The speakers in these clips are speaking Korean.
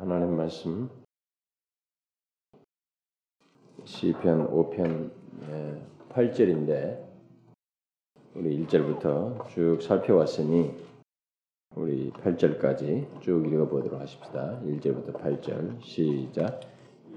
하나님 말씀. 시편 5편 8절인데 우리 1절부터 쭉 살펴왔으니 우리 8절까지 쭉 읽어보도록 하십시다. 1절부터 8절. 시작.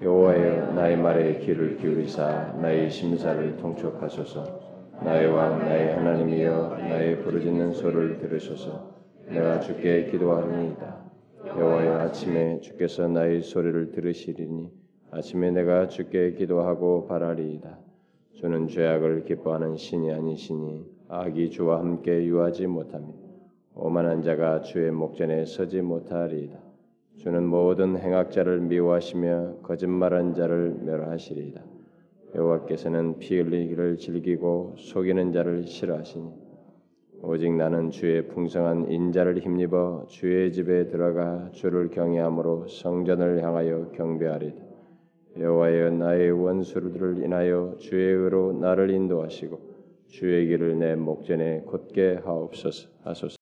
여호와여 나의 말에 귀를 기울이사 나의 심사를 통촉하소서. 나의 왕 나의 하나님이여 나의 부르짖는 소를 들으소서. 내가 주께 기도하니이다 여호와여 아침에 주께서 나의 소리를 들으시리니 아침에 내가 주께 기도하고 바라리이다. 주는 죄악을 기뻐하는 신이 아니시니 악이 주와 함께 유하지 못합니다. 오만한 자가 주의 목전에 서지 못하리이다. 주는 모든 행악자를 미워하시며 거짓말한 자를 멸하시리이다. 여호와께서는 피 흘리기를 즐기고 속이는 자를 싫어하시니 오직 나는 주의 풍성한 인자를 힘입어 주의 집에 들어가 주를 경외함으로 성전을 향하여 경배하리다. 여호와여 나의 원수들을 인하여 주의 의로 나를 인도하시고 주의 길을 내 목전에 곧게 하옵소서 하소서.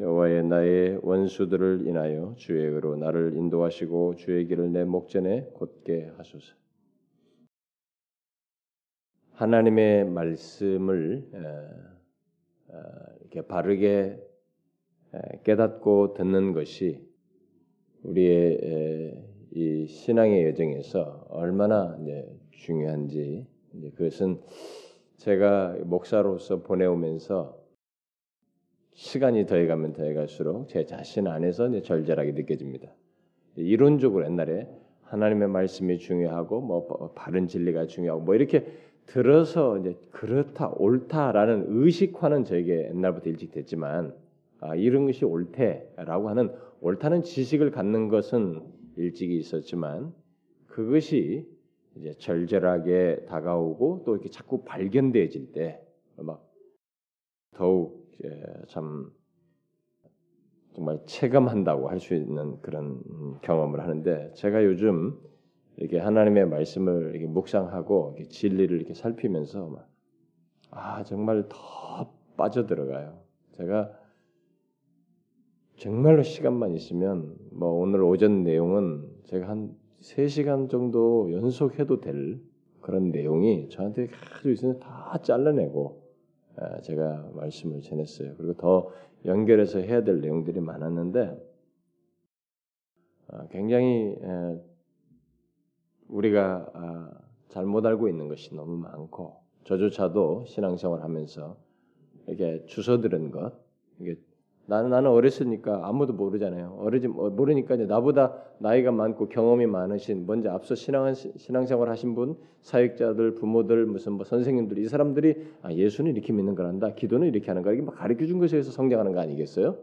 여호와의 나의 원수들을 인하여 주의 의로 나를 인도하시고 주의 길을 내 목전에 곧게 하소서. 하나님의 말씀을 어, 이렇게 바르게 깨닫고 듣는 것이 우리의 이 신앙의 여정에서 얼마나 중요한지 그것은 제가 목사로서 보내오면서 시간이 더해가면 더해갈수록 제 자신 안에서 절절하게 느껴집니다. 이론적으로 옛날에 하나님의 말씀이 중요하고 뭐 바른 진리가 중요하고 뭐 이렇게 들어서 이제 그렇다 옳다라는 의식화는 저에게 옛날부터 일찍 됐지만 아, 이런 것이 옳대라고 하는 옳다는 지식을 갖는 것은 일찍이 있었지만 그것이 이제 절절하게 다가오고 또 이렇게 자꾸 발견되어질 때 막 더욱 참 정말 체감한다고 할 수 있는 그런 경험을 하는데 제가 요즘 이렇게 하나님의 말씀을 이렇게 묵상하고 이렇게 진리를 이렇게 살피면서 막, 아 정말 더 빠져 들어가요. 제가 정말로 시간만 있으면 뭐 오늘 오전 내용은 제가 한 3시간 정도 연속해도 될 그런 내용이 저한테 가지고 있으면 다 잘라내고 제가 말씀을 전했어요. 그리고 더 연결해서 해야 될 내용들이 많았는데 아, 굉장히 우리가 아, 잘못 알고 있는 것이 너무 많고 저조차도 신앙생활 하면서 이게 주워 들은 것 이게 나는 나는 어렸으니까 아무도 모르잖아요. 어리지 뭐, 모르니까 이제 나보다 나이가 많고 경험이 많으신 먼저 앞서 신앙 신앙생활 하신 분, 사역자들, 부모들, 무슨 뭐 선생님들 이 사람들이 아, 예수는 이렇게 믿는 거란다, 기도는 이렇게 하는 거야. 이게 막 가르쳐 준 것에서 성장하는 거 아니겠어요?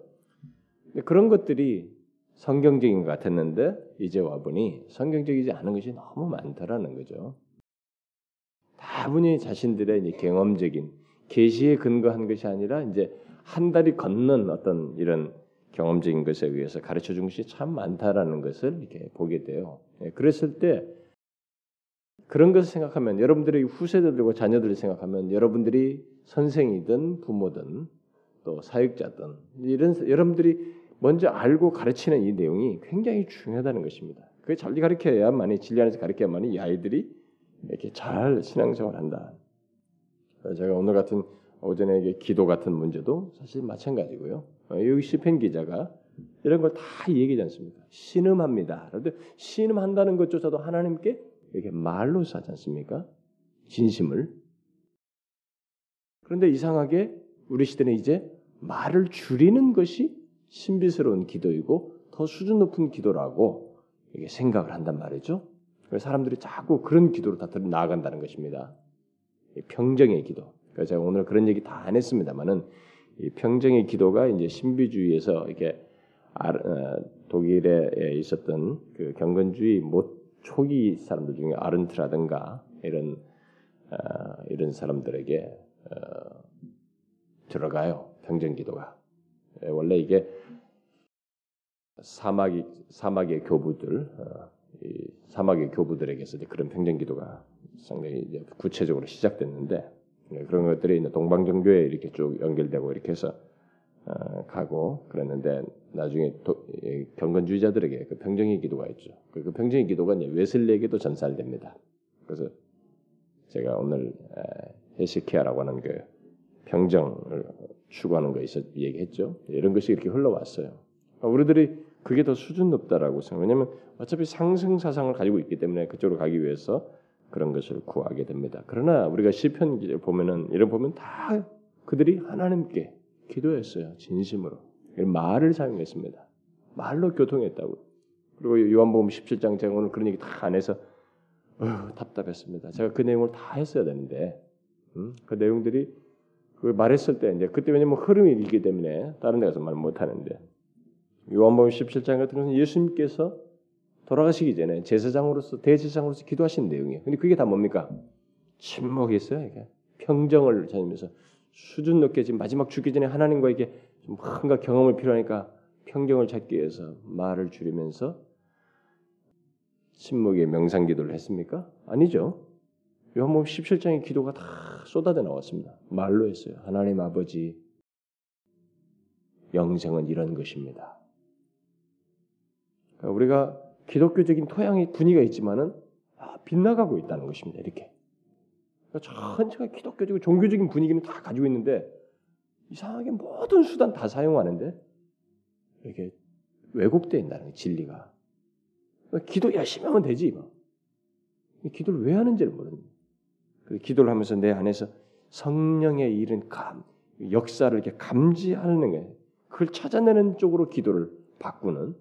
그런 것들이 성경적인 것 같았는데 이제 와보니 성경적이지 않은 것이 너무 많다라는 거죠. 다분히 자신들의 경험적인 계시에 근거한 것이 아니라 이제 한 달이 걷는 어떤 이런 경험적인 것에 의해서 가르쳐 준 것이 참 많다라는 것을 이렇게 보게 돼요. 예, 그랬을 때 그런 것을 생각하면 여러분들의 후세대들과 자녀들을 생각하면 여러분들이 선생이든 부모든 또 사역자든 이런 여러분들이 먼저 알고 가르치는 이 내용이 굉장히 중요하다는 것입니다. 그게 잘 가르쳐야만이 진리 안에서 가르쳐야만이 이 아이들이 이렇게 잘 신앙생활 한다. 제가 오늘 같은 오전에 기도 같은 문제도 사실 마찬가지고요. 여기 시편 기자가 이런 걸 다 얘기하지 않습니까? 신음합니다. 그런데 신음한다는 것조차도 하나님께 이렇게 말로 하지 않습니까? 진심을. 그런데 이상하게 우리 시대는 이제 말을 줄이는 것이 신비스러운 기도이고 더 수준 높은 기도라고 이게 생각을 한단 말이죠. 그래서 사람들이 자꾸 그런 기도로 다 나아간다는 것입니다. 평정의 기도. 그래서 제가 오늘 그런 얘기 다 안 했습니다만은 이 평정의 기도가 이제 신비주의에서 이렇게 어, 독일에 있었던 그 경건주의 못 초기 사람들 중에 아른트라든가 이런 어, 이런 사람들에게 어, 들어가요 평정 기도가 원래 이게 사막이 사막의 교부들 어, 이 사막의 교부들에게서 그런 평정 기도가 상당히 구체적으로 시작됐는데 네, 그런 것들이 동방 종교에 이렇게 쭉 연결되고 이렇게 해서 어, 가고 그랬는데 나중에 도, 경건주의자들에게 그 평정의 기도가 있죠. 그, 그 평정의 기도가 이제 웨슬리에게도 전달됩니다. 그래서 제가 오늘 헤시키아라고 하는 그 평정을 추구하는 거에서 얘기했죠. 이런 것이 이렇게 흘러왔어요. 그러니까 우리들이 그게 더 수준 높다라고 생각. 왜냐하면 어차피 상승 사상을 가지고 있기 때문에 그쪽으로 가기 위해서 그런 것을 구하게 됩니다. 그러나 우리가 시편 보면은 이런 보면 다 그들이 하나님께 기도했어요. 진심으로. 말을 사용했습니다. 말로 교통했다고. 그리고 요한복음 17장 제가 오늘 그런 얘기 다 안 해서 어, 답답했습니다. 제가 그 내용을 다 했어야 되는데 음? 그 내용들이 그 말했을 때 이제 그때 왜냐면 흐름이 있기 때문에 다른 데 가서 말 못 하는데 요한복음 17장 같은 것은 예수님께서 돌아가시기 전에 제사장으로서 대제사장으로서 기도하신 내용이에요. 근데 그게 다 뭡니까? 침묵했어요. 이게 평정을 찾으면서 수준 높게 지금 마지막 죽기 전에 하나님과 이게 좀 뭔가 경험을 필요하니까 평정을 찾기 위해서 말을 줄이면서 침묵의 명상 기도를 했습니까? 아니죠. 요한복음 17장의 기도가 다 쏟아져 나왔습니다. 말로 했어요. 하나님 아버지 영생은 이런 것입니다. 우리가 기독교적인 토양의 분위기가 있지만은 아, 빗나가고 있다는 것입니다. 이렇게 그러니까 전체가 기독교적이고 종교적인 분위기는 다 가지고 있는데 이상하게 모든 수단 다 사용하는데 이렇게 왜곡되어 있다는 진리가. 그러니까 기도 열심히 하면 되지 뭐. 기도를 왜 하는지를 모르는. 기도를 하면서 내 안에서 성령의 일은 감, 역사를 이렇게 감지하는 게 그걸 찾아내는 쪽으로 기도를 바꾸는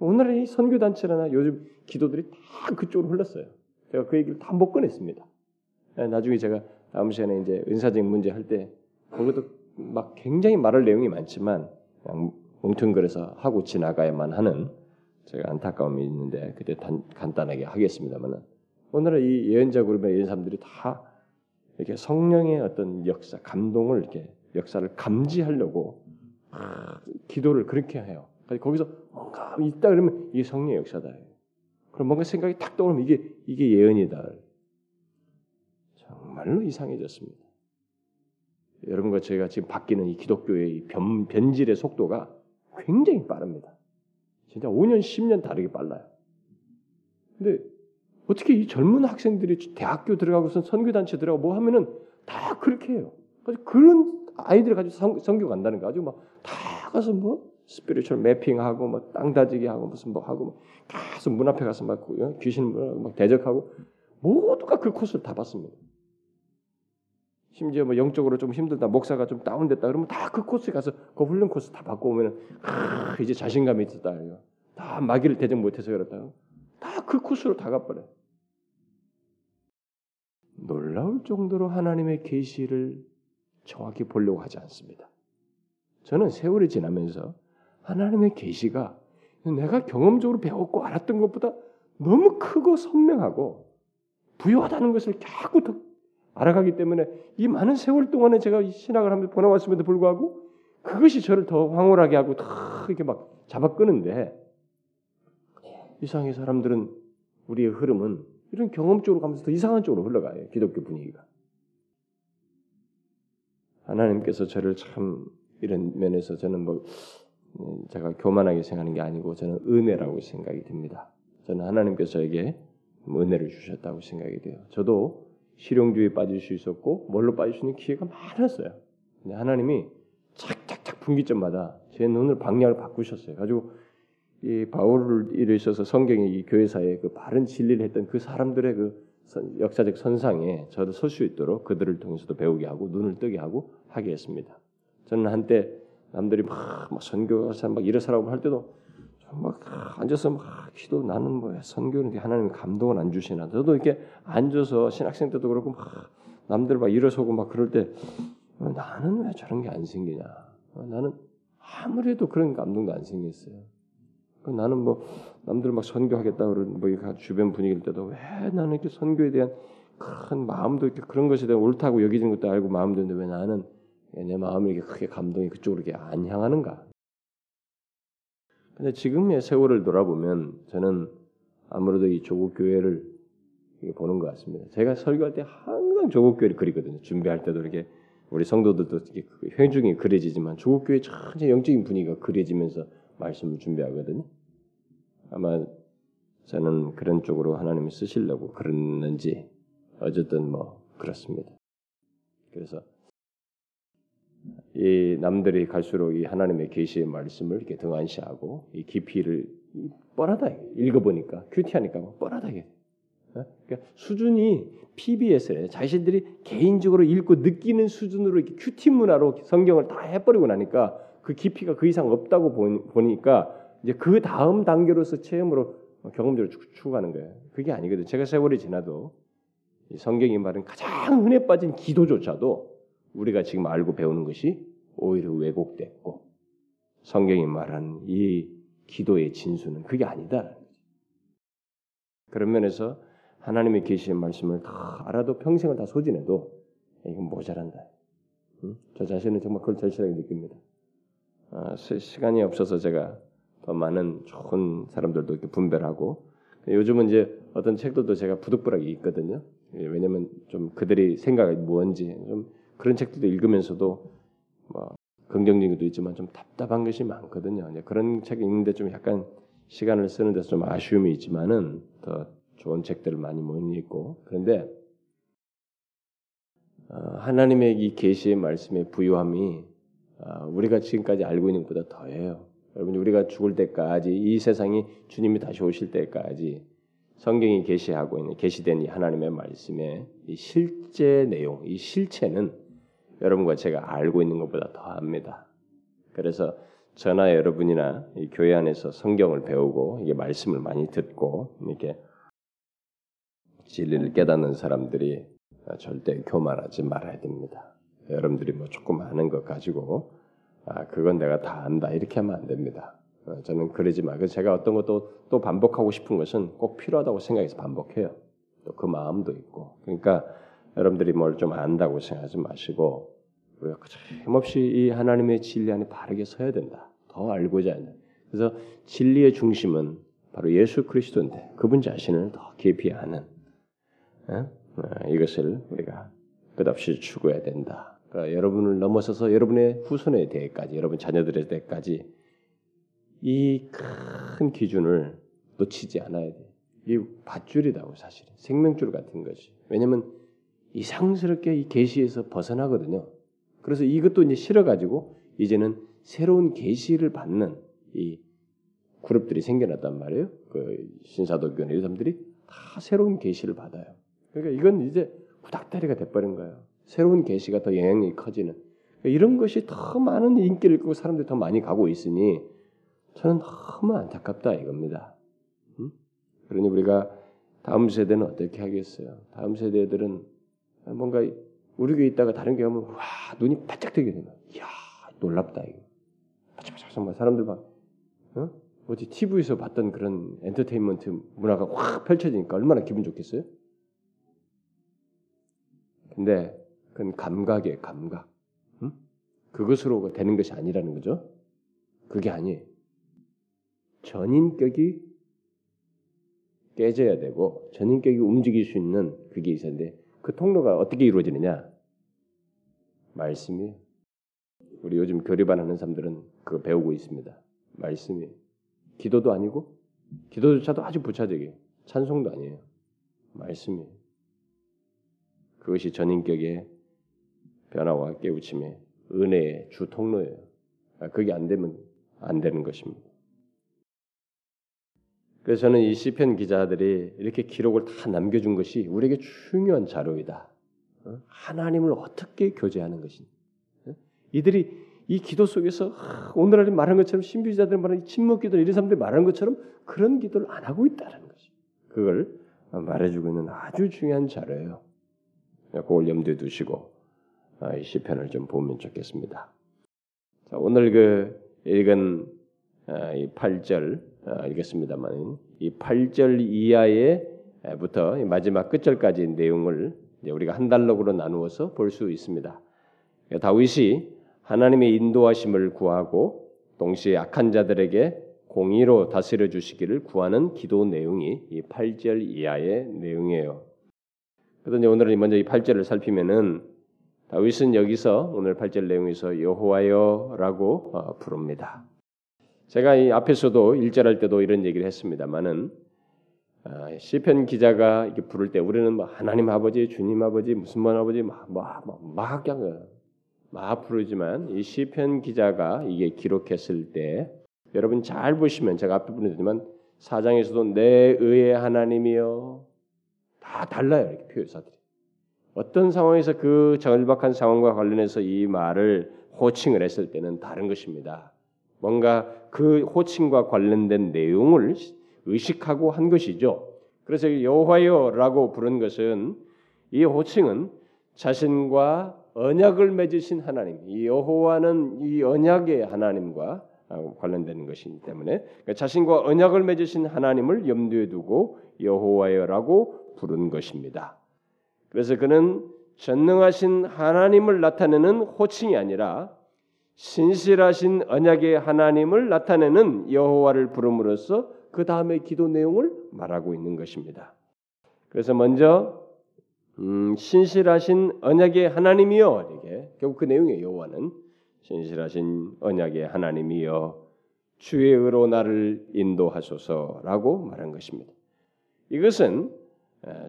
오늘의 선교 단체나 요즘 기도들이 다 그쪽으로 흘렀어요. 제가 그 얘기를 다 못 꺼냈습니다. 예, 나중에 제가 다음 시간에 이제 은사적 문제 할때 거기도 막 굉장히 말할 내용이 많지만 그냥 뭉퉁거려서 하고 지나가야만 하는 제가 안타까움이 있는데 그때 단, 간단하게 하겠습니다만은 오늘은 이 예언자 그룹의 이런 사람들이 다 이렇게 성령의 어떤 역사, 감동을 이렇게 역사를 감지하려고 기도를 그렇게 해요. 거기서 뭔가 있다 그러면 이게 성령의 역사다. 그럼 뭔가 생각이 탁 떠오르면 이게 이게 예언이다. 정말로 이상해졌습니다. 여러분과 저희가 지금 바뀌는 이 기독교의 변, 변질의 속도가 굉장히 빠릅니다. 진짜 5년, 10년 다르게 빨라요. 근데 어떻게 이 젊은 학생들이 대학교 들어가고선 선교단체 들어가고 뭐 하면은 다 그렇게 해요. 그런 아이들 가지고 성, 선교 간다는 거 아주 막 다 가서 뭐 spiritual mapping하고 뭐 땅 다지기 하고 무슨 뭐 하고 뭐 계속 문 앞에 가서 막 귀신 막 대적하고 모두가 그 코스를 다 봤습니다. 심지어 뭐 영적으로 좀 힘들다, 목사가 좀 다운됐다 그러면 다 그 코스에 가서 그 훈련 코스 다 받고 오면은 아, 이제 자신감이 있었다 이거. 다 마귀를 대적 못해서 그렇다. 다그 코스로 다 가버려. 놀라울 정도로 하나님의 계시를 정확히 보려고 하지 않습니다. 저는 세월이 지나면서 하나님의 계시가 내가 경험적으로 배웠고 알았던 것보다 너무 크고 선명하고 부여하다는 것을 자꾸 더 알아가기 때문에 이 많은 세월 동안에 제가 신학을 하면서 보내왔음에도 불구하고 그것이 저를 더 황홀하게 하고 더 이렇게 막 잡아 끄는데 이상의 사람들은 우리의 흐름은 이런 경험 쪽으로 가면서 더 이상한 쪽으로 흘러가요. 기독교 분위기가. 하나님께서 저를 참 이런 면에서 저는 뭐 음, 제가 교만하게 생각하는 게 아니고 저는 은혜라고 생각이 듭니다. 저는 하나님께서 저에게 은혜를 주셨다고 생각이 돼요. 저도 실용주의에 빠질 수 있었고 뭘로 빠질 수 있는 기회가 많았어요. 근데 하나님이 착착착 분기점마다 제 눈을 방향을 바꾸셨어요. 가지고 이 바울을 일에 있어서 성경의 이 교회사에 그 바른 진리를 했던 그 사람들의 그 역사적 선상에 저도 설 수 있도록 그들을 통해서도 배우게 하고 눈을 뜨게 하고 하게 했습니다. 저는 한때 남들이 막, 막 선교사 막 이래서라고 할 때도 막 앉아서 막 기도 나는 뭐 선교는 하나님 감동을 안 주시나. 저도 이렇게 앉아서 신학생 때도 그렇고 막 남들 막 일어서고 막 그럴 때 어, 나는 왜 저런 게 안 생기냐. 어, 나는 아무래도 그런 감동도 안 생겼어요. 그 나는 뭐 남들 막 선교하겠다 그러는 뭐 주변 분위기일 때도 왜 나는 이렇게 선교에 대한 큰 마음도 이렇게 그런 것에 대한 옳다고 여기는 것도 알고 마음 드는데 왜 나는 내 마음이 이렇게 크게 감동이 그쪽으로 이렇게 안 향하는가 근데 지금의 세월을 돌아보면 저는 아무래도 이 조국 교회를 보는 것 같습니다. 제가 설교할 때 항상 조국 교회를 그리거든요. 준비할 때도 이렇게 우리 성도들도 회중이 그려지지만 조국 교회 전체 영적인 분위기가 그려지면서 말씀을 준비하거든요. 아마 저는 그런 쪽으로 하나님이 쓰시려고 그랬는지 어쨌든 뭐 그렇습니다. 그래서 이 남들이 갈수록 이 하나님의 계시의 말씀을 이렇게 등한시하고 이 깊이를 뻔하다 읽어보니까 큐티하니까 뻔하다게 어? 그러니까 수준이 PBS래 자신들이 개인적으로 읽고 느끼는 수준으로 이렇게 큐티 문화로 성경을 다 해버리고 나니까 그 깊이가 그 이상 없다고 보니까 이제 그 다음 단계로서 체험으로 경험적으로 추구하는 거예요. 그게 아니거든. 제가 세월이 지나도 성경이 말은 가장 흔해 빠진 기도조차도 우리가 지금 알고 배우는 것이 오히려 왜곡됐고 성경이 말한 이 기도의 진수는 그게 아니다. 그런 면에서 하나님의 계시의 말씀을 다 알아도 평생을 다 소진해도 이건 모자란다. 응? 저 자신은 정말 그걸 절실하게 느낍니다. 아, 시 간이 없어서 제가 더 많은 좋은 사람들도 이렇게 분별하고 요즘은 이제 어떤 책들도 제가 부득불하게 있거든요. 예, 왜냐면 좀 그들이 생각이 뭔지 좀 그런 책들도 읽으면서도 뭐 긍정적인 것도 있지만 좀 답답한 것이 많거든요. 그런 책 읽는데 좀 약간 시간을 쓰는 데서 좀 아쉬움이 있지만은 더 좋은 책들을 많이 못 읽고 그런데 어, 하나님의 이 계시의 말씀의 부유함이 어, 우리가 지금까지 알고 있는 것보다 더해요. 여러분 우리가 죽을 때까지 이 세상이 주님이 다시 오실 때까지 성경이 계시하고 있는 계시된 이 하나님의 말씀의 이 실제 내용, 이 실체는 여러분과 제가 알고 있는 것보다 더합니다. 그래서 저나 여러분이나 이 교회 안에서 성경을 배우고 이게 말씀을 많이 듣고 이렇게 진리를 깨닫는 사람들이 절대 교만하지 말아야 됩니다. 여러분들이 뭐 조금 아는 것 가지고 아 그건 내가 다 안다 이렇게 하면 안 됩니다. 어, 저는 그러지 마. 그래서 제가 어떤 것도 또 반복하고 싶은 것은 꼭 필요하다고 생각해서 반복해요. 또 그 마음도 있고. 그러니까 여러분들이 뭘 좀 안다고 생각하지 마시고 우리가 힘없이 이 하나님의 진리 안에 바르게 서야 된다. 더 알고자 한다. 그래서 진리의 중심은 바로 예수 그리스도인데 그분 자신을 더 깊이 아는 어? 어, 이것을 우리가 끝없이 추구해야 된다. 그러니까 여러분을 넘어서서 여러분의 후손에 대해까지, 여러분 자녀들에 대해까지 이 큰 기준을 놓치지 않아야 돼. 이 밧줄이다고 사실 생명줄 같은 것이. 왜냐하면 이상스럽게 이 계시에서 벗어나거든요. 그래서 이것도 이제 실어가지고 이제는 새로운 계시를 받는 이 그룹들이 생겨났단 말이에요. 그 신사도교나 이런 사람들이 다 새로운 계시를 받아요. 그러니까 이건 이제 구닥다리가 돼버린 거예요. 새로운 계시가 더 영향력이 커지는 그러니까 이런 것이 더 많은 인기를 끌고 사람들이 더 많이 가고 있으니 저는 너무 안타깝다 이겁니다. 음? 그러니 우리가 다음 세대는 어떻게 하겠어요? 다음 세대들은 뭔가 우리 교회 있다가 다른 교회 오면 와 눈이 바짝 뜨게 되는 이야 놀랍다 이거. 바짝바짝 정말 사람들 막 어? 어디 TV에서 봤던 그런 엔터테인먼트 문화가 확 펼쳐지니까 얼마나 기분 좋겠어요? 근데 그건 감각이에요, 감각. 응? 그것으로 되는 것이 아니라는 거죠. 그게 아니에요. 전인격이 깨져야 되고 전인격이 움직일 수 있는 그게 있었는데 그 통로가 어떻게 이루어지느냐? 말씀이 우리 요즘 교리반 하는 사람들은 그거 배우고 있습니다. 말씀이 기도도 아니고 기도조차도 아주 부차적이에요. 찬송도 아니에요. 말씀이 그것이 전인격의 변화와 깨우침의 은혜의 주 통로예요. 아, 그게 안 되면 안 되는 것입니다. 그래서 저는 이 시편 기자들이 이렇게 기록을 다 남겨준 것이 우리에게 중요한 자료이다. 어? 하나님을 어떻게 교제하는 것인. 어? 이들이 이 기도 속에서 오늘날 말한 것처럼 신비자들 말하는 침묵 기도 이런 사람들이 말하는 것처럼 그런 기도를 안 하고 있다는 것이. 그걸 말해주고 있는 아주 중요한 자료예요. 그걸 염두에 두시고 아, 이 시편을 좀 보면 좋겠습니다. 자, 오늘 그 읽은 아, 이 8절 아, 읽겠습니다만 이 8절 이하에부터 마지막 끝절까지 내용을 우리가 한 달록으로 나누어서 볼 수 있습니다. 다윗이 하나님의 인도하심을 구하고 동시에 악한 자들에게 공의로 다스려 주시기를 구하는 기도 내용이 이 8절 이하의 내용이에요. 그래서 오늘은 먼저 이 8절을 살피면은 다윗은 여기서 오늘 8절 내용에서 여호와여라고 어, 부릅니다. 제가 이 앞에서도 1절 할 때도 이런 얘기를 했습니다만은 아, 시편 기자가 이렇게 부를 때 우리는 뭐 하나님 아버지, 주님 아버지, 무슨 만 아버지 막막 그냥 막 부르지만 이 시편 기자가 이게 기록했을 때 여러분 잘 보시면 제가 앞에 보내드리지만 사장에서도 내 의의 하나님이요 다 달라요 이렇게 표현사들이 어떤 상황에서 그 절박한 상황과 관련해서 이 말을 호칭을 했을 때는 다른 것입니다. 뭔가 그 호칭과 관련된 내용을 의식하고 한 것이죠. 그래서 여호와여라고 부른 것은 이 호칭은 자신과 언약을 맺으신 하나님, 이 여호와는 이 언약의 하나님과 관련되는 것이기 때문에 그러니까 자신과 언약을 맺으신 하나님을 염두에 두고 여호와여라고 부른 것입니다. 그래서 그는 전능하신 하나님을 나타내는 호칭이 아니라 신실하신 언약의 하나님을 나타내는 여호와를 부름으로써 그 다음에 기도 내용을 말하고 있는 것입니다. 그래서 먼저 음, 신실하신 언약의 하나님이여 이게 결국 그 내용이에요. 여호와는 신실하신 언약의 하나님이여 주의 의로 나를 인도하소서라고 말한 것입니다. 이것은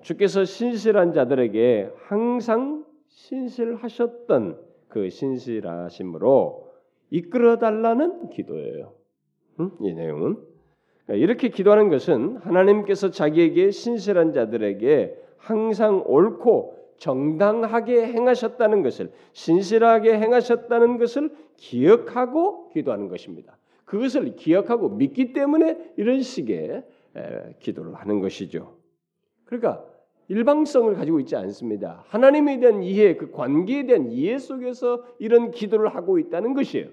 주께서 신실한 자들에게 항상 신실하셨던 그 신실하심으로 이끌어 달라는 기도예요. 음? 이 내용은 그러니까 이렇게 기도하는 것은 하나님께서 자기에게 신실한 자들에게 항상 옳고 정당하게 행하셨다는 것을 신실하게 행하셨다는 것을 기억하고 기도하는 것입니다. 그것을 기억하고 믿기 때문에 이런 식의 기도를 하는 것이죠. 그러니까 일방성을 가지고 있지 않습니다. 하나님에 대한 이해, 그 관계에 대한 이해 속에서 이런 기도를 하고 있다는 것이에요.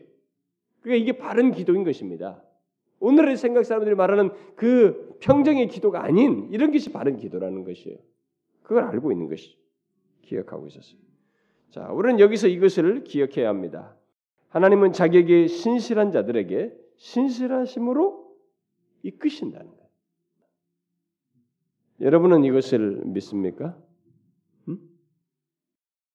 그러니까 이게 바른 기도인 것입니다. 오늘의 생각 사람들이 말하는 그 평정의 기도가 아닌 이런 것이 바른 기도라는 것이에요. 그걸 알고 있는 것이죠. 기억하고 있었어요. 자, 우리는 여기서 이것을 기억해야 합니다. 하나님은 자기에게 신실한 자들에게 신실하심으로 이끄신다는. 여러분은 이것을 믿습니까? 음?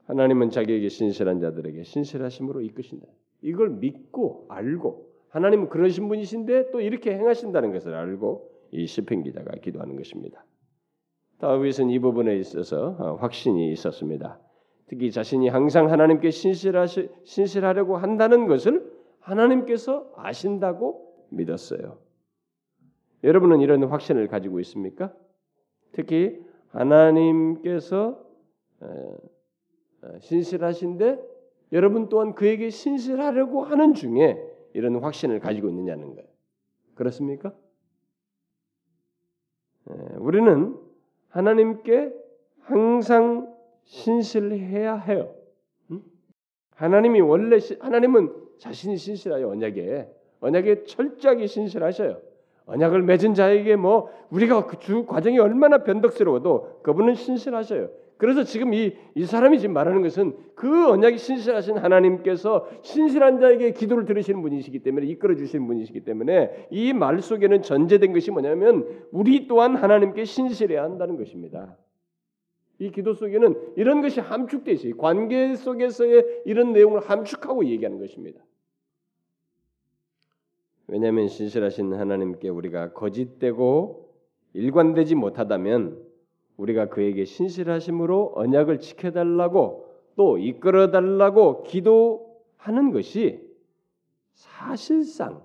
하나님은 자기에게 신실한 자들에게 신실하심으로 이끄신다. 이걸 믿고 알고 하나님은 그러신 분이신데 또 이렇게 행하신다는 것을 알고 이 시편 기자가 기도하는 것입니다. 다윗은 이 부분에 있어서 어, 확신이 있었습니다. 특히 자신이 항상 하나님께 신실하시, 신실하려고 한다는 것을 하나님께서 아신다고 믿었어요. 여러분은 이런 확신을 가지고 있습니까? 특히 하나님께서 신실하신데 여러분 또한 그에게 신실하려고 하는 중에 이런 확신을 가지고 있느냐는 거예요. 그렇습니까? 우리는 하나님께 항상 신실해야 해요. 하나님이 원래 하나님은 자신이 신실하여 언약에 언약에 철저하게 신실하셔요. 언약을 맺은 자에게 뭐 우리가 그 주 과정이 얼마나 변덕스러워도 그분은 신실하셔요. 그래서 지금 이, 이 사람이 지금 말하는 것은 그 언약이 신실하신 하나님께서 신실한 자에게 기도를 들으시는 분이시기 때문에 이끌어 주시는 분이시기 때문에 이 말 속에는 전제된 것이 뭐냐면 우리 또한 하나님께 신실해야 한다는 것입니다. 이 기도 속에는 이런 것이 함축되어 있어요. 관계 속에서의 이런 내용을 함축하고 얘기하는 것입니다. 왜냐하면 신실하신 하나님께 우리가 거짓되고 일관되지 못하다면 우리가 그에게 신실하심으로 언약을 지켜달라고 또 이끌어달라고 기도하는 것이 사실상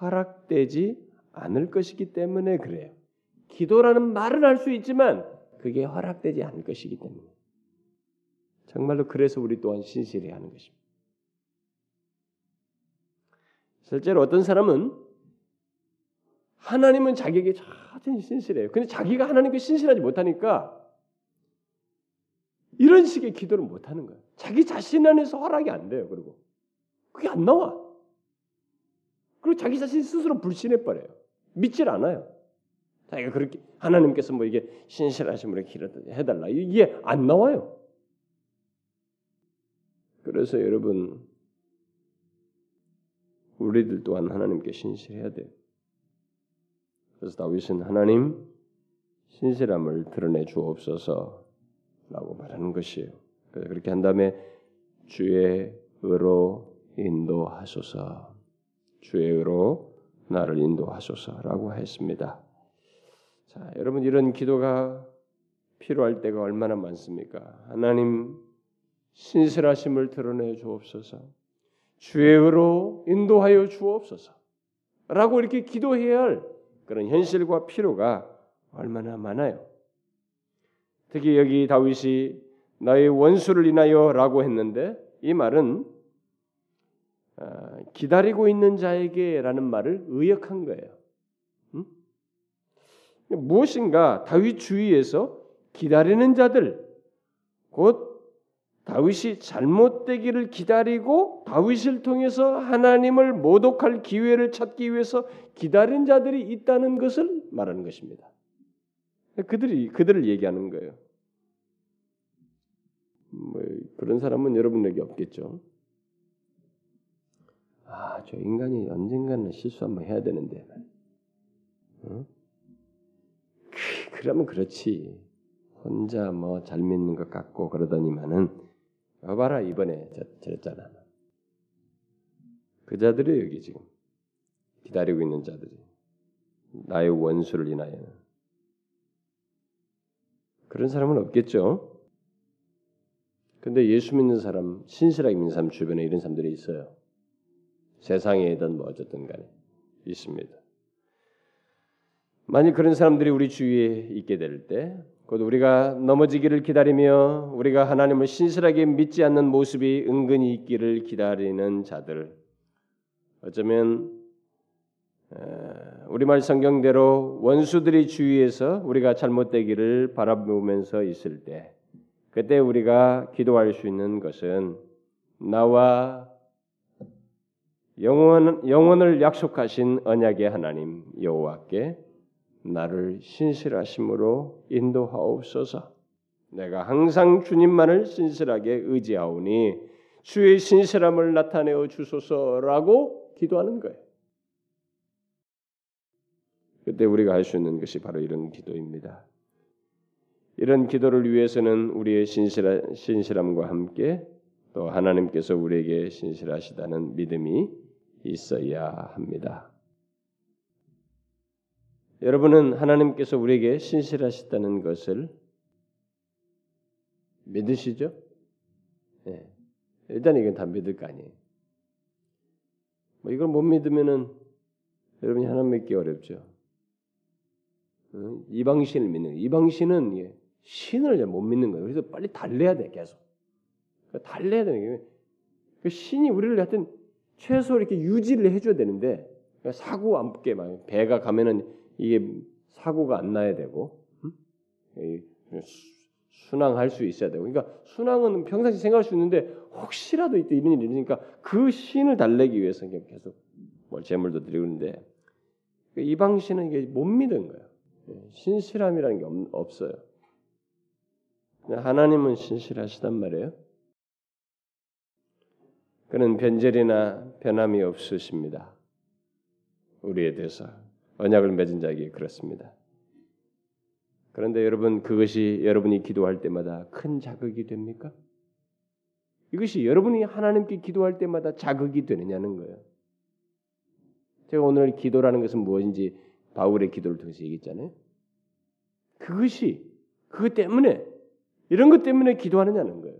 허락되지 않을 것이기 때문에 그래요. 기도라는 말을 할 수 있지만 그게 허락되지 않을 것이기 때문에 정말로 그래서 우리 또한 신실해야 하는 것입니다. 실제로 어떤 사람은 하나님은 자기에게 자신 신실해요. 근데 자기가 하나님께 신실하지 못하니까 이런 식의 기도를 못 하는 거예요. 자기 자신 안에서 허락이 안 돼요. 그리고 그게 안 나와. 그리고 자기 자신 스스로 불신해 버려요. 믿질 않아요. 자기가 그렇게 하나님께서 뭐 이게 신실하심으로 해달라 이게 안 나와요. 그래서 여러분 우리들 또한 하나님께 신실해야 돼요. 그래서 다윗은 하나님 신실함을 드러내 주옵소서라고 말하는 것이에요. 그래서 그렇게 한 다음에 주의 의로 인도하소서. 주의 의로 나를 인도하소서라고 했습니다. 자, 여러분 이런 기도가 필요할 때가 얼마나 많습니까? 하나님 신실하심을 드러내 주옵소서. 주의 의로 인도하여 주옵소서. 라고 이렇게 기도해야 할 그런 현실과 필요가 얼마나 많아요. 특히 여기 다윗이 나의 원수를 인하여 라고 했는데 이 말은 아, 기다리고 있는 자에게 라는 말을 의역한 거예요. 음? 무엇인가 다윗 주위에서 기다리는 자들, 곧 다윗이 잘못되기를 기다리고 다윗을 통해서 하나님을 모독할 기회를 찾기 위해서 기다린 자들이 있다는 것을 말하는 것입니다. 그들이 그들을 얘기하는 거예요. 뭐 그런 사람은 여러분에게 없겠죠. 아, 저 인간이 언젠가는 실수 한번 해야 되는데. 어? 그러면 그렇지. 혼자 뭐 잘 믿는 것 같고 그러더니만은 여 봐라 이번에 저랬잖아. 그 자들이 여기 지금 기다리고 있는 자들이 나의 원수를 인하여 그런 사람은 없겠죠. 근데 예수 믿는 사람, 신실하게 믿는 사람 주변에 이런 사람들이 있어요. 세상에든 뭐 어쨌든 간에 있습니다. 만약 그런 사람들이 우리 주위에 있게 될 때, 곧 우리가 넘어지기를 기다리며 우리가 하나님을 신실하게 믿지 않는 모습이 은근히 있기를 기다리는 자들, 어쩌면 우리말 성경대로 원수들이 주위에서 우리가 잘못되기를 바라보면서 있을 때, 그때 우리가 기도할 수 있는 것은 나와 영원 영원을 약속하신 언약의 하나님 여호와께 나를 신실하심으로 인도하옵소서. 내가 항상 주님만을 신실하게 의지하오니 주의 신실함을 나타내어 주소서라고 기도하는 거예요. 그때 우리가 할 수 있는 것이 바로 이런 기도입니다. 이런 기도를 위해서는 우리의 신실하, 신실함과 함께 또 하나님께서 우리에게 신실하시다는 믿음이 있어야 합니다. 여러분은 하나님께서 우리에게 신실하시다는 것을 믿으시죠? 네. 일단 이건 다 믿을 거 아니에요. 뭐 이걸 못 믿으면은 여러분이 하나님 믿기 어렵죠. 이방신을 믿는 이방신은 예, 신을 잘못 믿는 거예요. 그래서 빨리 달래야 돼 계속. 그러니까 달래야 되는 게그 신이 우리를 하여튼 최소 이렇게 유지를 해줘야 되는데 사고 안 붙게 막 배가 가면은 이게 사고가 안 나야 되고 음? 순항할 수 있어야 되고 그러니까 순항은 평상시 생각할 수 있는데 혹시라도 이때 이런 일이 있으니까 그 신을 달래기 위해서 계속 뭘 재물도 드리고 있는데 그 이방 신은 이게 못 믿은 거예요. 예, 신실함이라는 게 없 어요. 하나님은 신실하시단 말이에요. 그는 변절이나 변함이 없으십니다. 우리에 대해서 언약을 맺은 자에게 그렇습니다. 그런데 여러분 그것이 여러분이 기도할 때마다 큰 자극이 됩니까? 이것이 여러분이 하나님께 기도할 때마다 자극이 되느냐는 거예요. 제가 오늘 기도라는 것은 무엇인지 바울의 기도를 통해서 얘기했잖아요. 그것이 그 때문에 이런 것 때문에 기도하느냐는 거예요.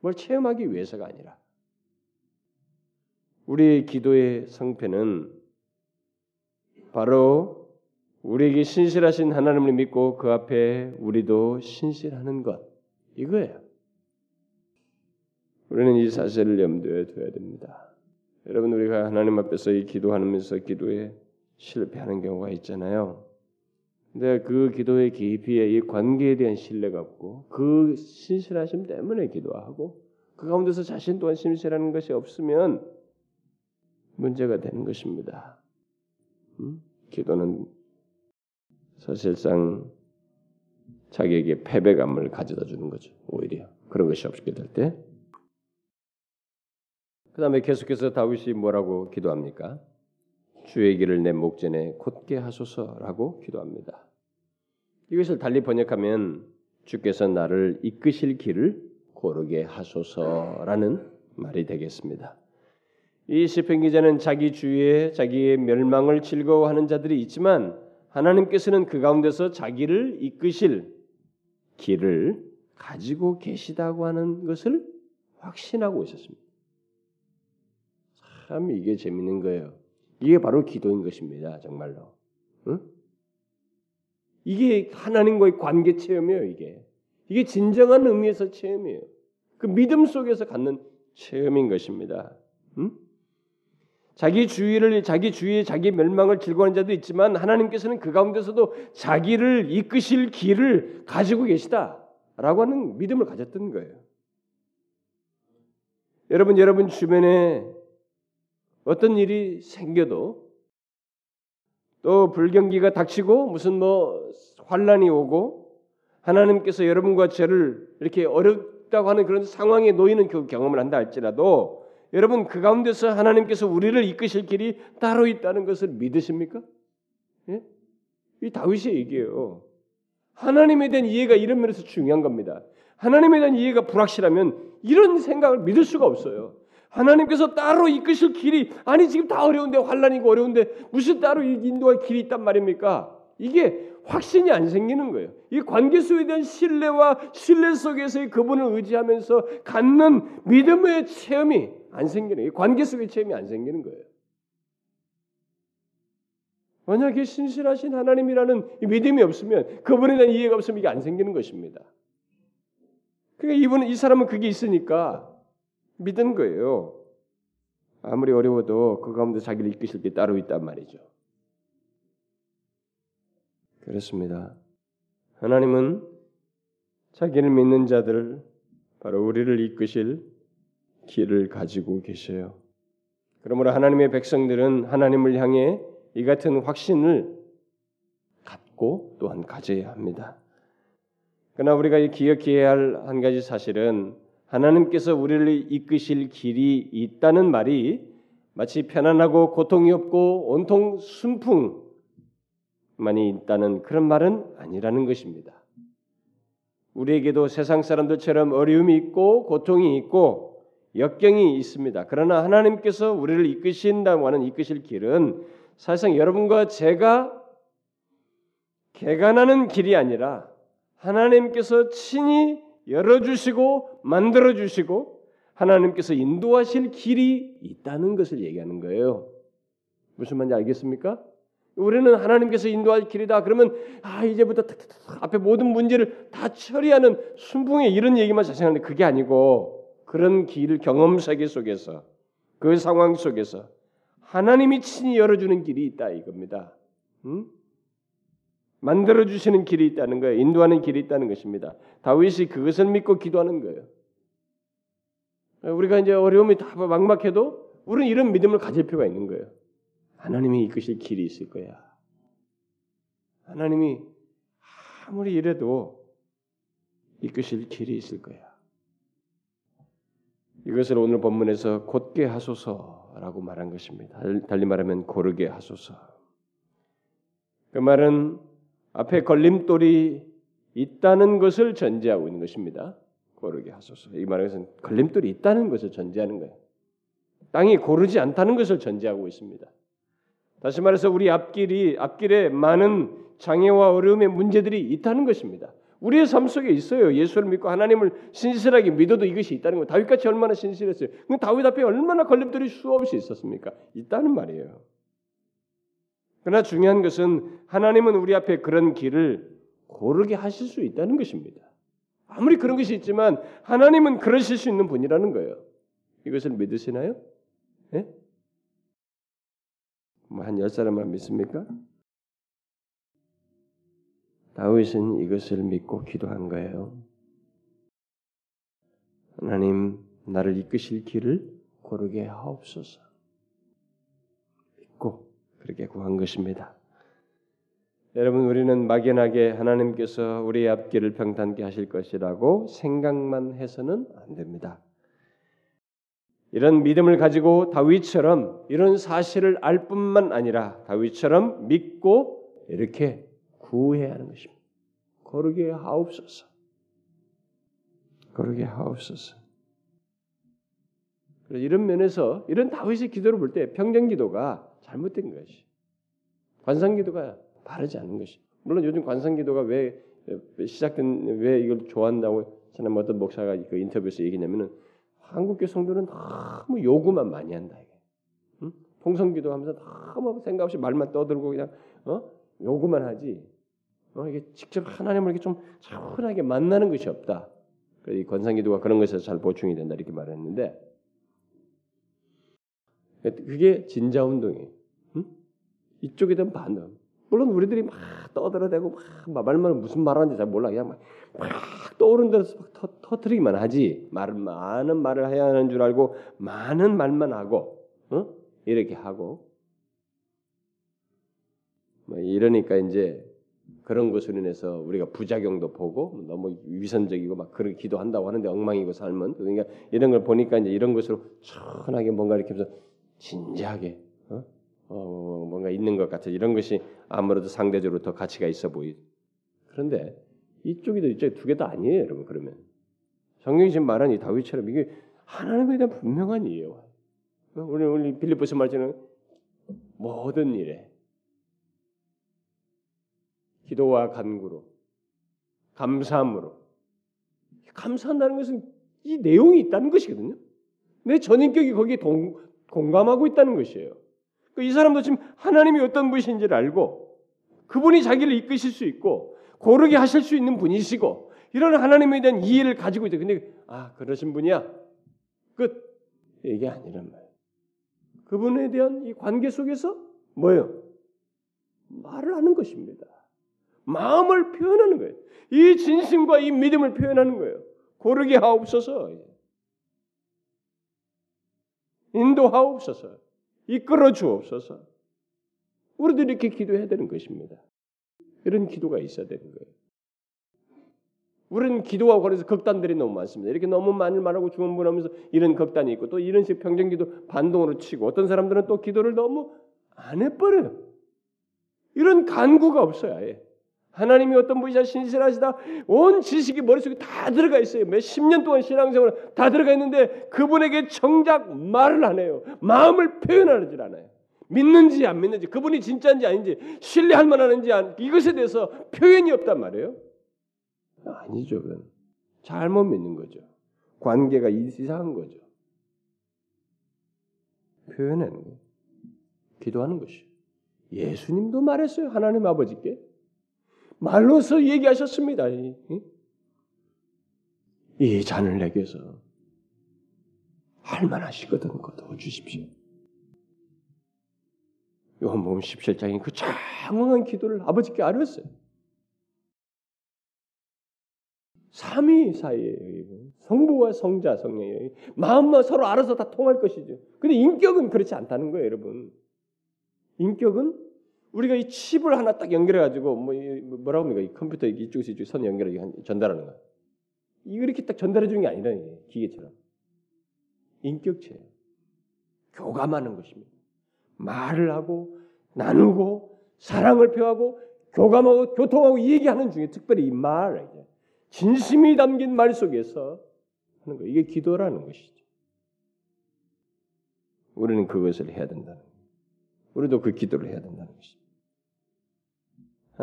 뭘 체험하기 위해서가 아니라. 우리의 기도의 성패는 바로 우리에게 신실하신 하나님을 믿고 그 앞에 우리도 신실하는 것 이거예요. 우리는 이 사실을 염두에 둬야 됩니다. 여러분 우리가 하나님 앞에서 이 기도하면서 기도에 실패하는 경우가 있잖아요. 근데 그 기도의 깊이에 이 관계에 대한 신뢰가 없고 그 신실하심 때문에 기도하고 그 가운데서 자신 또한 신실하는 것이 없으면 문제가 되는 것입니다. 음? 기도는 사실상 자기에게 패배감을 가져다 주는 거죠. 오히려 그런 것이 없게 될 때. 그 다음에 계속해서 다윗이 뭐라고 기도합니까? 주의 길을 내 목전에 곧게 하소서라고 기도합니다. 이것을 달리 번역하면 주께서 나를 이끄실 길을 고르게 하소서라는 말이 되겠습니다. 이 시편 기자는 자기 주위에 자기의 멸망을 즐거워하는 자들이 있지만 하나님께서는 그 가운데서 자기를 이끄실 길을 가지고 계시다고 하는 것을 확신하고 있었습니다. 참 이게 재밌는 거예요. 이게 바로 기도인 것입니다. 정말로. 응? 이게 하나님과의 관계 체험이에요. 이게 이게 진정한 의미에서 체험이에요. 그 믿음 속에서 갖는 체험인 것입니다. 응? 자기 주위를 자기 주위에 자기 멸망을 즐거워하는 자도 있지만 하나님께서는 그 가운데서도 자기를 이끄실 길을 가지고 계시다라고 하는 믿음을 가졌던 거예요. 여러분 여러분 주변에 어떤 일이 생겨도 또 불경기가 닥치고 무슨 뭐 환란이 오고 하나님께서 여러분과 저를 이렇게 어렵다고 하는 그런 상황에 놓이는 그 경험을 한다 할지라도 여러분 그 가운데서 하나님께서 우리를 이끄실 길이 따로 있다는 것을 믿으십니까? 예? 이 다윗의 얘기예요. 하나님에 대한 이해가 이런 면에서 중요한 겁니다. 하나님에 대한 이해가 불확실하면 이런 생각을 믿을 수가 없어요. 하나님께서 따로 이끄실 길이 아니 지금 다 어려운데 환란이고 어려운데 무슨 따로 인도할 길이 있단 말입니까? 이게 확신이 안 생기는 거예요. 이 관계 속에 대한 신뢰와 신뢰 속에서의 그분을 의지하면서 갖는 믿음의 체험이 안 생기는 거예요. 관계 속의 체험이 안 생기는 거예요. 만약에 신실하신 하나님이라는 믿음이 없으면 그분에 대한 이해가 없으면 이게 안 생기는 것입니다. 그러니까 이분은 이 사람은 그게 있으니까 믿은 거예요. 아무리 어려워도 그 가운데 자기를 이끄실 게 따로 있단 말이죠. 그렇습니다. 하나님은 자기를 믿는 자들 바로 우리를 이끄실 길을 가지고 계셔요. 그러므로 하나님의 백성들은 하나님을 향해 이 같은 확신을 갖고 또한 가져야 합니다. 그러나 우리가 기억해야 할 한 가지 사실은 하나님께서 우리를 이끄실 길이 있다는 말이 마치 편안하고 고통이 없고 온통 순풍만이 있다는 그런 말은 아니라는 것입니다. 우리에게도 세상 사람들처럼 어려움이 있고 고통이 있고 역경이 있습니다. 그러나 하나님께서 우리를 이끄신다고 하는 이끄실 길은 사실상 여러분과 제가 개간하는 길이 아니라 하나님께서 친히 열어주시고 만들어주시고 하나님께서 인도하실 길이 있다는 것을 얘기하는 거예요. 무슨 말인지 알겠습니까? 우리는 하나님께서 인도할 길이다. 그러면 아 이제부터 탁탁탁 앞에 모든 문제를 다 처리하는 순풍의 이런 얘기만 자생하는데 그게 아니고 그런 길 경험 세계 속에서 그 상황 속에서 하나님이 친히 열어주는 길이 있다 이겁니다. 응? 만들어 주시는 길이 있다는 거예요. 인도하는 길이 있다는 것입니다. 다윗이 그것을 믿고 기도하는 거예요. 우리가 이제 어려움이 다 막막해도 우리는 이런 믿음을 가질 필요가 있는 거예요. 하나님이 이끄실 길이 있을 거야. 하나님이 아무리 이래도 이끄실 길이 있을 거야. 이것을 오늘 본문에서 곧게 하소서라고 말한 것입니다. 달리 말하면 고르게 하소서. 그 말은 앞에 걸림돌이 있다는 것을 전제하고 있는 것입니다. 고르게 하소서. 이 말은 걸림돌이 있다는 것을 전제하는 거예요. 땅이 고르지 않다는 것을 전제하고 있습니다. 다시 말해서 우리 앞길이 앞길에 많은 장애와 어려움의 문제들이 있다는 것입니다. 우리의 삶 속에 있어요. 예수를 믿고 하나님을 신실하게 믿어도 이것이 있다는 거. 다윗같이 얼마나 신실했어요. 다윗 앞에 얼마나 걸림돌이 수없이 있었습니까? 있다는 말이에요. 그러나 중요한 것은 하나님은 우리 앞에 그런 길을 고르게 하실 수 있다는 것입니다. 아무리 그런 것이 있지만 하나님은 그러실 수 있는 분이라는 거예요. 이것을 믿으시나요? 네? 뭐한 열 사람만 믿습니까? 다윗은 이것을 믿고 기도한 거예요. 하나님 나를 이끄실 길을 고르게 하옵소서. 믿고 그렇게 구한 것입니다. 여러분 우리는 막연하게 하나님께서 우리의 앞길을 평탄케 하실 것이라고 생각만 해서는 안 됩니다. 이런 믿음을 가지고 다윗처럼 이런 사실을 알 뿐만 아니라 다윗처럼 믿고 이렇게 구해야 하는 것입니다. 거르게 하옵소서. 거르게 하옵소서. 이런 면에서 이런 다윗의 기도를 볼 때 평전 기도가 잘못된 것이 관상 기도가 바르지 않은 것이 물론 요즘 관상 기도가 왜 시작된 왜 이걸 좋아한다고 저는 어떤 목사가 그 인터뷰에서 얘기냐면은 한국교 성도는 너무 요구만 많이 한다 이게. 응? 통성기도 하면서 너무 생각 없이 말만 떠들고 그냥 어? 요구만 하지. 어? 이게 직접 하나님을 이렇게 좀 차분하게 만나는 것이 없다. 이 권상기도가 그런 것에서 잘 보충이 된다 이렇게 말했는데 그게 진자 운동이에요. 응? 이쪽이든 반응. 물론 우리들이 막 떠들어대고 막 말만 무슨 말하는지 잘 몰라 그냥 막, 막 떠오른 대로 터, 터트리기만 하지 말을 많은 말을 해야 하는 줄 알고 많은 말만 하고 어? 이렇게 하고 뭐 이러니까 이제 그런 것으로 인해서 우리가 부작용도 보고 너무 위선적이고 막 그렇게 기도한다고 하는데 엉망이고 삶은 그러니까 이런 걸 보니까 이제 이런 것으로 천하게 뭔가 이렇게 하면서 진지하게 어? 어, 뭔가 있는 것 같아 이런 것이 아무래도 상대적으로 더 가치가 있어 보이. 그런데 이쪽이도 이쪽 두개 다 아니에요, 여러분. 그러면 성경이 지금 말한 이 다윗처럼 이게 하나님에 대한 분명한 이해와 우리 우리 빌립보서 말처럼 모든 일에 기도와 간구로 감사함으로 감사한다는 것은 이 내용이 있다는 것이거든요. 내 전인격이 거기에 동, 공감하고 있다는 것이에요. 이 사람도 지금 하나님이 어떤 분이신지를 알고 그분이 자기를 이끄실 수 있고 고르게 하실 수 있는 분이시고 이런 하나님에 대한 이해를 가지고 있다. 근데 아 그러신 분이야. 끝. 이게 아니란 말이에요. 그분에 대한 이 관계 속에서 뭐예요? 말을 하는 것입니다. 마음을 표현하는 거예요. 이 진심과 이 믿음을 표현하는 거예요. 고르게 하옵소서. 인도하옵소서. 이끌어 주옵소서. 우리도 이렇게 기도해야 되는 것입니다. 이런 기도가 있어야 되는 거예요. 우리는 기도와 관해서 극단들이 너무 많습니다. 이렇게 너무 많이 말하고 주문문하면서 이런 극단이 있고 또 이런 식 평정기도 반동으로 치고 어떤 사람들은 또 기도를 너무 안 해버려요. 이런 간구가 없어요. 아예. 하나님이 어떤 분이자 신실하시다 온 지식이 머릿속에 다 들어가 있어요. 몇 십 년 동안 신앙생활 다 들어가 있는데 그분에게 정작 말을 안 해요. 마음을 표현하지 않아요. 믿는지 안 믿는지 그분이 진짜인지 아닌지 신뢰할 만한지 안 이것에 대해서 표현이 없단 말이에요. 아니죠. 그건. 잘못 믿는 거죠. 관계가 이상한 거죠. 표현하는 거. 기도하는 것이. 예수님도 말했어요. 하나님 아버지께. 말로서 얘기하셨습니다. 이 잔을 내게서 할만하시거든 거둬 주십시오. 요한복음 17장인 그 장황한 기도를 아버지께 아뢰었어요. 삼위 사이에 성부와 성자 성령이 마음만 서로 알아서 다 통할 것이죠. 근데 인격은 그렇지 않다는 거예요, 여러분. 인격은 우리가 이 칩을 하나 딱 연결해 가지고 뭐 뭐라고 합니까? 이 컴퓨터 이쪽에서 이쪽 선 연결해 전달하는 거. 이렇게 딱 전달해 주는 게 아니라 기계처럼 인격체 교감하는 것입니다. 말을 하고 나누고 사랑을 표하고 교감하고 교통하고 얘기하는 중에 특별히 이 말, 진심이 담긴 말 속에서 하는 거 이게 기도라는 것이죠. 우리는 그것을 해야 된다는. 우리도 그 기도를 해야 된다는 것이죠.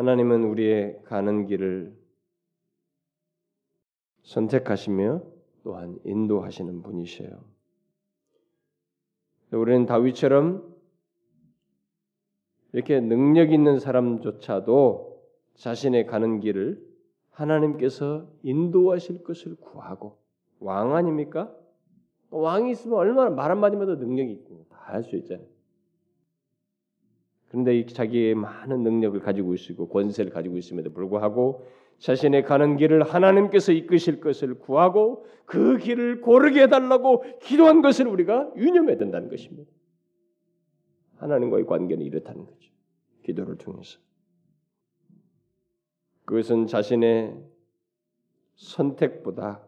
하나님은 우리의 가는 길을 선택하시며 또한 인도하시는 분이셔요. 우리는 다윗처럼 이렇게 능력 있는 사람조차도 자신의 가는 길을 하나님께서 인도하실 것을 구하고 왕 아닙니까? 왕이 있으면 얼마나 말 한마디마다 능력이 있고 다 할 수 있잖아요. 그런데 자기의 많은 능력을 가지고 있고 권세를 가지고 있음에도 불구하고 자신의 가는 길을 하나님께서 이끄실 것을 구하고 그 길을 고르게 해달라고 기도한 것을 우리가 유념해야 된다는 것입니다. 하나님과의 관계는 이렇다는 거죠. 기도를 통해서. 그것은 자신의 선택보다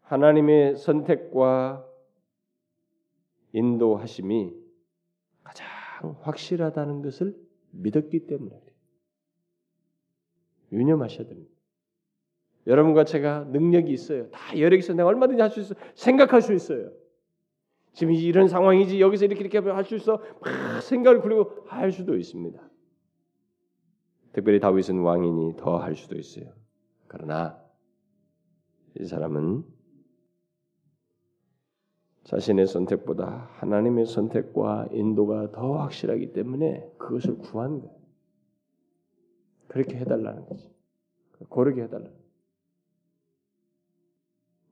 하나님의 선택과 인도하심이 확실하다는 것을 믿었기 때문에 유념하셔야 됩니다. 여러분과 제가 능력이 있어요. 다 여력이 있어 내가 얼마든지 할 수 있어. 생각할 수 있어요. 지금 이런 상황이지 여기서 이렇게 이렇게 할 수 있어 막 생각을 굴리고 할 수도 있습니다. 특별히 다윗은 왕이니 더 할 수도 있어요. 그러나 이 사람은 자신의 선택보다 하나님의 선택과 인도가 더 확실하기 때문에 그것을 구한 거예요. 그렇게 해달라는 거지. 고르게 해달라.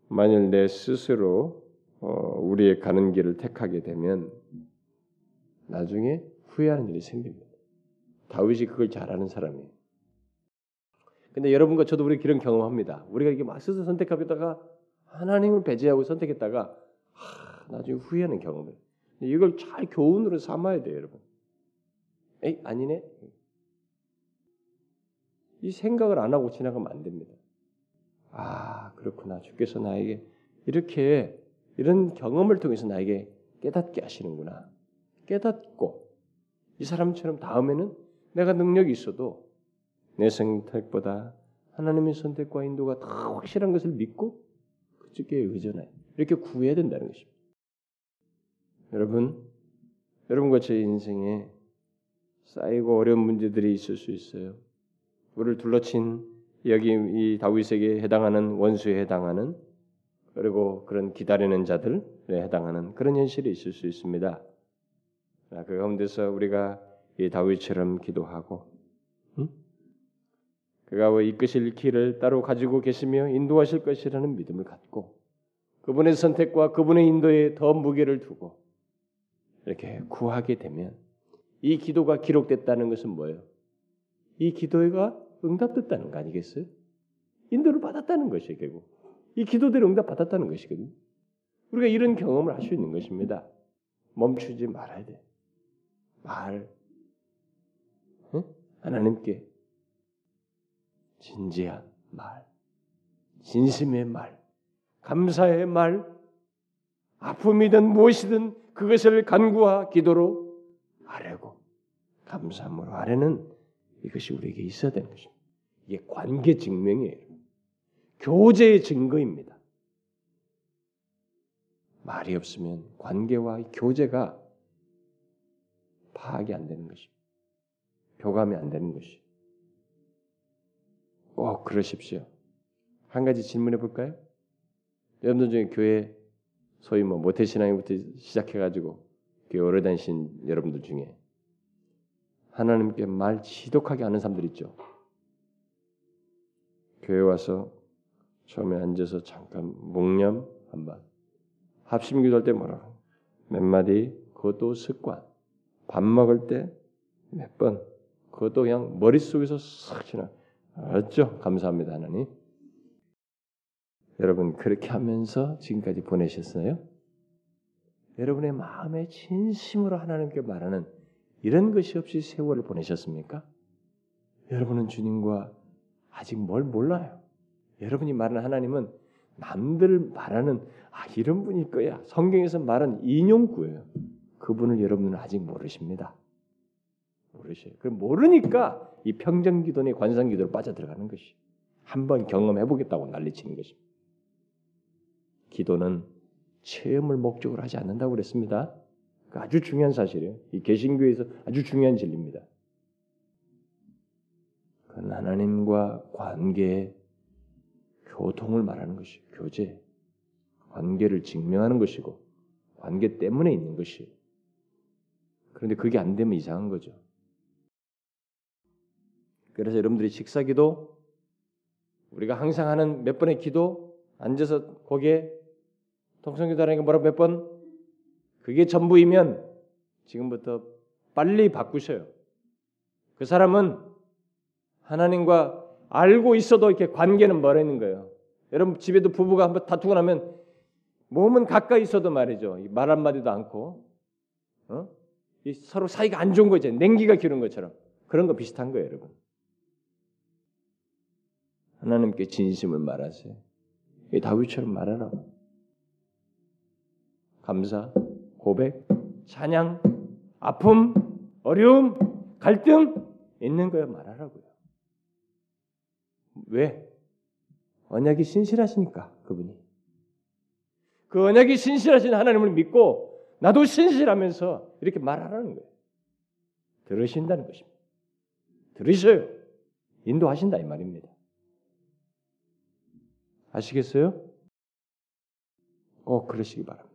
만일 내 스스로 어, 우리의 가는 길을 택하게 되면 나중에 후회하는 일이 생깁니다. 다윗이 그걸 잘하는 사람이에요. 근데 여러분과 저도 우리 그런 경험합니다. 우리가 이렇게 막 스스로 선택하다가 하나님을 배제하고 선택했다가 하, 나중에 후회하는 경험을. 이걸 잘 교훈으로 삼아야 돼요, 여러분. 에이 아니네. 이 생각을 안 하고 지나가면 안 됩니다. 아 그렇구나. 주께서 나에게 이렇게 이런 경험을 통해서 나에게 깨닫게 하시는구나. 깨닫고 이 사람처럼 다음에는 내가 능력이 있어도 내 선택보다 하나님의 선택과 인도가 더 확실한 것을 믿고 그쪽에 의존해 이렇게 구해야 된다는 것입니다. 여러분, 여러분과 제 인생에 쌓이고 어려운 문제들이 있을 수 있어요. 우리를 둘러친 여기 이 다윗에게 해당하는 원수에 해당하는 그리고 그런 기다리는 자들에 해당하는 그런 현실이 있을 수 있습니다. 그 가운데서 우리가 이 다윗처럼 기도하고 응? 그가 이끄실 길을 따로 가지고 계시며 인도하실 것이라는 믿음을 갖고 그분의 선택과 그분의 인도에 더 무게를 두고 이렇게 구하게 되면 이 기도가 기록됐다는 것은 뭐예요? 이 기도가 응답됐다는 거 아니겠어요? 인도를 받았다는 것이 결국 이 기도대로 응답 받았다는 것이거든요. 우리가 이런 경험을 할 수 있는 것입니다. 멈추지 말아야 돼. 말. 응? 하나님께 진지한 말, 진심의 말, 감사의 말, 아픔이든 무엇이든 그것을 간구와 기도로 아뢰고 감사함으로 아뢰는 이것이 우리에게 있어야 되는 것입니다. 이게 관계 증명이에요. 교제의 증거입니다. 말이 없으면 관계와 교제가 파악이 안 되는 것입니다. 교감이 안 되는 것이. 꼭 그러십시오. 한 가지 질문해 볼까요? 여러분들 중에 교회 소위 뭐 모태신앙부터 시작해가지고 교회 오래 다니신 여러분들 중에 하나님께 말 지독하게 하는 사람들 있죠. 교회 와서 처음에 앉아서 잠깐 묵념 한번. 합심 기도 할 때 뭐라 몇 마디? 그것도 습관. 밥 먹을 때 몇 번? 그것도 그냥 머릿속에서 싹 지나. 알았죠? 감사합니다 하나님 여러분 그렇게 하면서 지금까지 보내셨어요? 여러분의 마음에 진심으로 하나님께 말하는 이런 것이 없이 세월을 보내셨습니까? 여러분은 주님과 아직 뭘 몰라요. 여러분이 말하는 하나님은 남들 말하는 아 이런 분일 거야. 성경에서 말한 인용구예요. 그분을 여러분은 아직 모르십니다. 모르셔요. 그 모르니까 이 평정기도니 관상기도로 빠져들어가는 것이 한번 경험해 보겠다고 난리치는 것입니다. 기도는 체험을 목적으로 하지 않는다고 그랬습니다. 그 아주 중요한 사실이에요. 이 개신교에서 아주 중요한 진리입니다. 그건 하나님과 관계 교통을 말하는 것이 교제, 관계를 증명하는 것이고 관계 때문에 있는 것이. 그런데 그게 안 되면 이상한 거죠. 그래서 여러분들이 식사기도 우리가 항상 하는 몇 번의 기도 앉아서 거기에 통성기도하는 뭐라고 몇 번? 그게 전부이면 지금부터 빨리 바꾸셔요. 그 사람은 하나님과 알고 있어도 이렇게 관계는 멀어 있는 거예요. 여러분 집에도 부부가 한번 다투고 나면 몸은 가까이 있어도 말이죠. 말 한마디도 않고 어? 서로 사이가 안 좋은 거죠. 냉기가 기른 것처럼 그런 거 비슷한 거예요, 여러분. 하나님께 진심을 말하세요. 다윗처럼 말하라고. 감사, 고백, 찬양, 아픔, 어려움, 갈등 있는 거야 말하라고요. 왜? 언약이 신실하시니까 그분이. 그 언약이 신실하신 하나님을 믿고 나도 신실하면서 이렇게 말하라는 거예요. 들으신다는 것입니다. 들으셔요. 인도하신다 이 말입니다. 아시겠어요? 꼭 그러시기 바랍니다.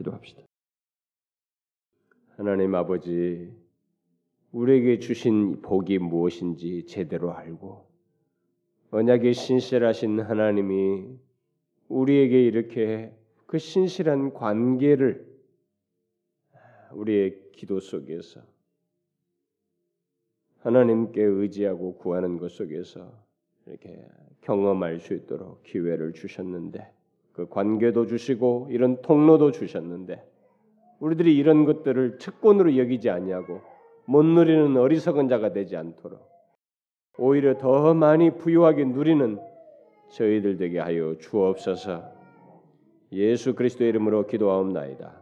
기도합시다. 하나님 아버지, 우리에게 주신 복이 무엇인지 제대로 알고 언약에 신실하신 하나님이 우리에게 이렇게 그 신실한 관계를 우리의 기도 속에서 하나님께 의지하고 구하는 것 속에서 이렇게 경험할 수 있도록 기회를 주셨는데 그 관계도 주시고 이런 통로도 주셨는데 우리들이 이런 것들을 특권으로 여기지 아니하고 못 누리는 어리석은 자가 되지 않도록 오히려 더 많이 부유하게 누리는 저희들 되게 하여 주옵소서. 예수 그리스도의 이름으로 기도하옵나이다.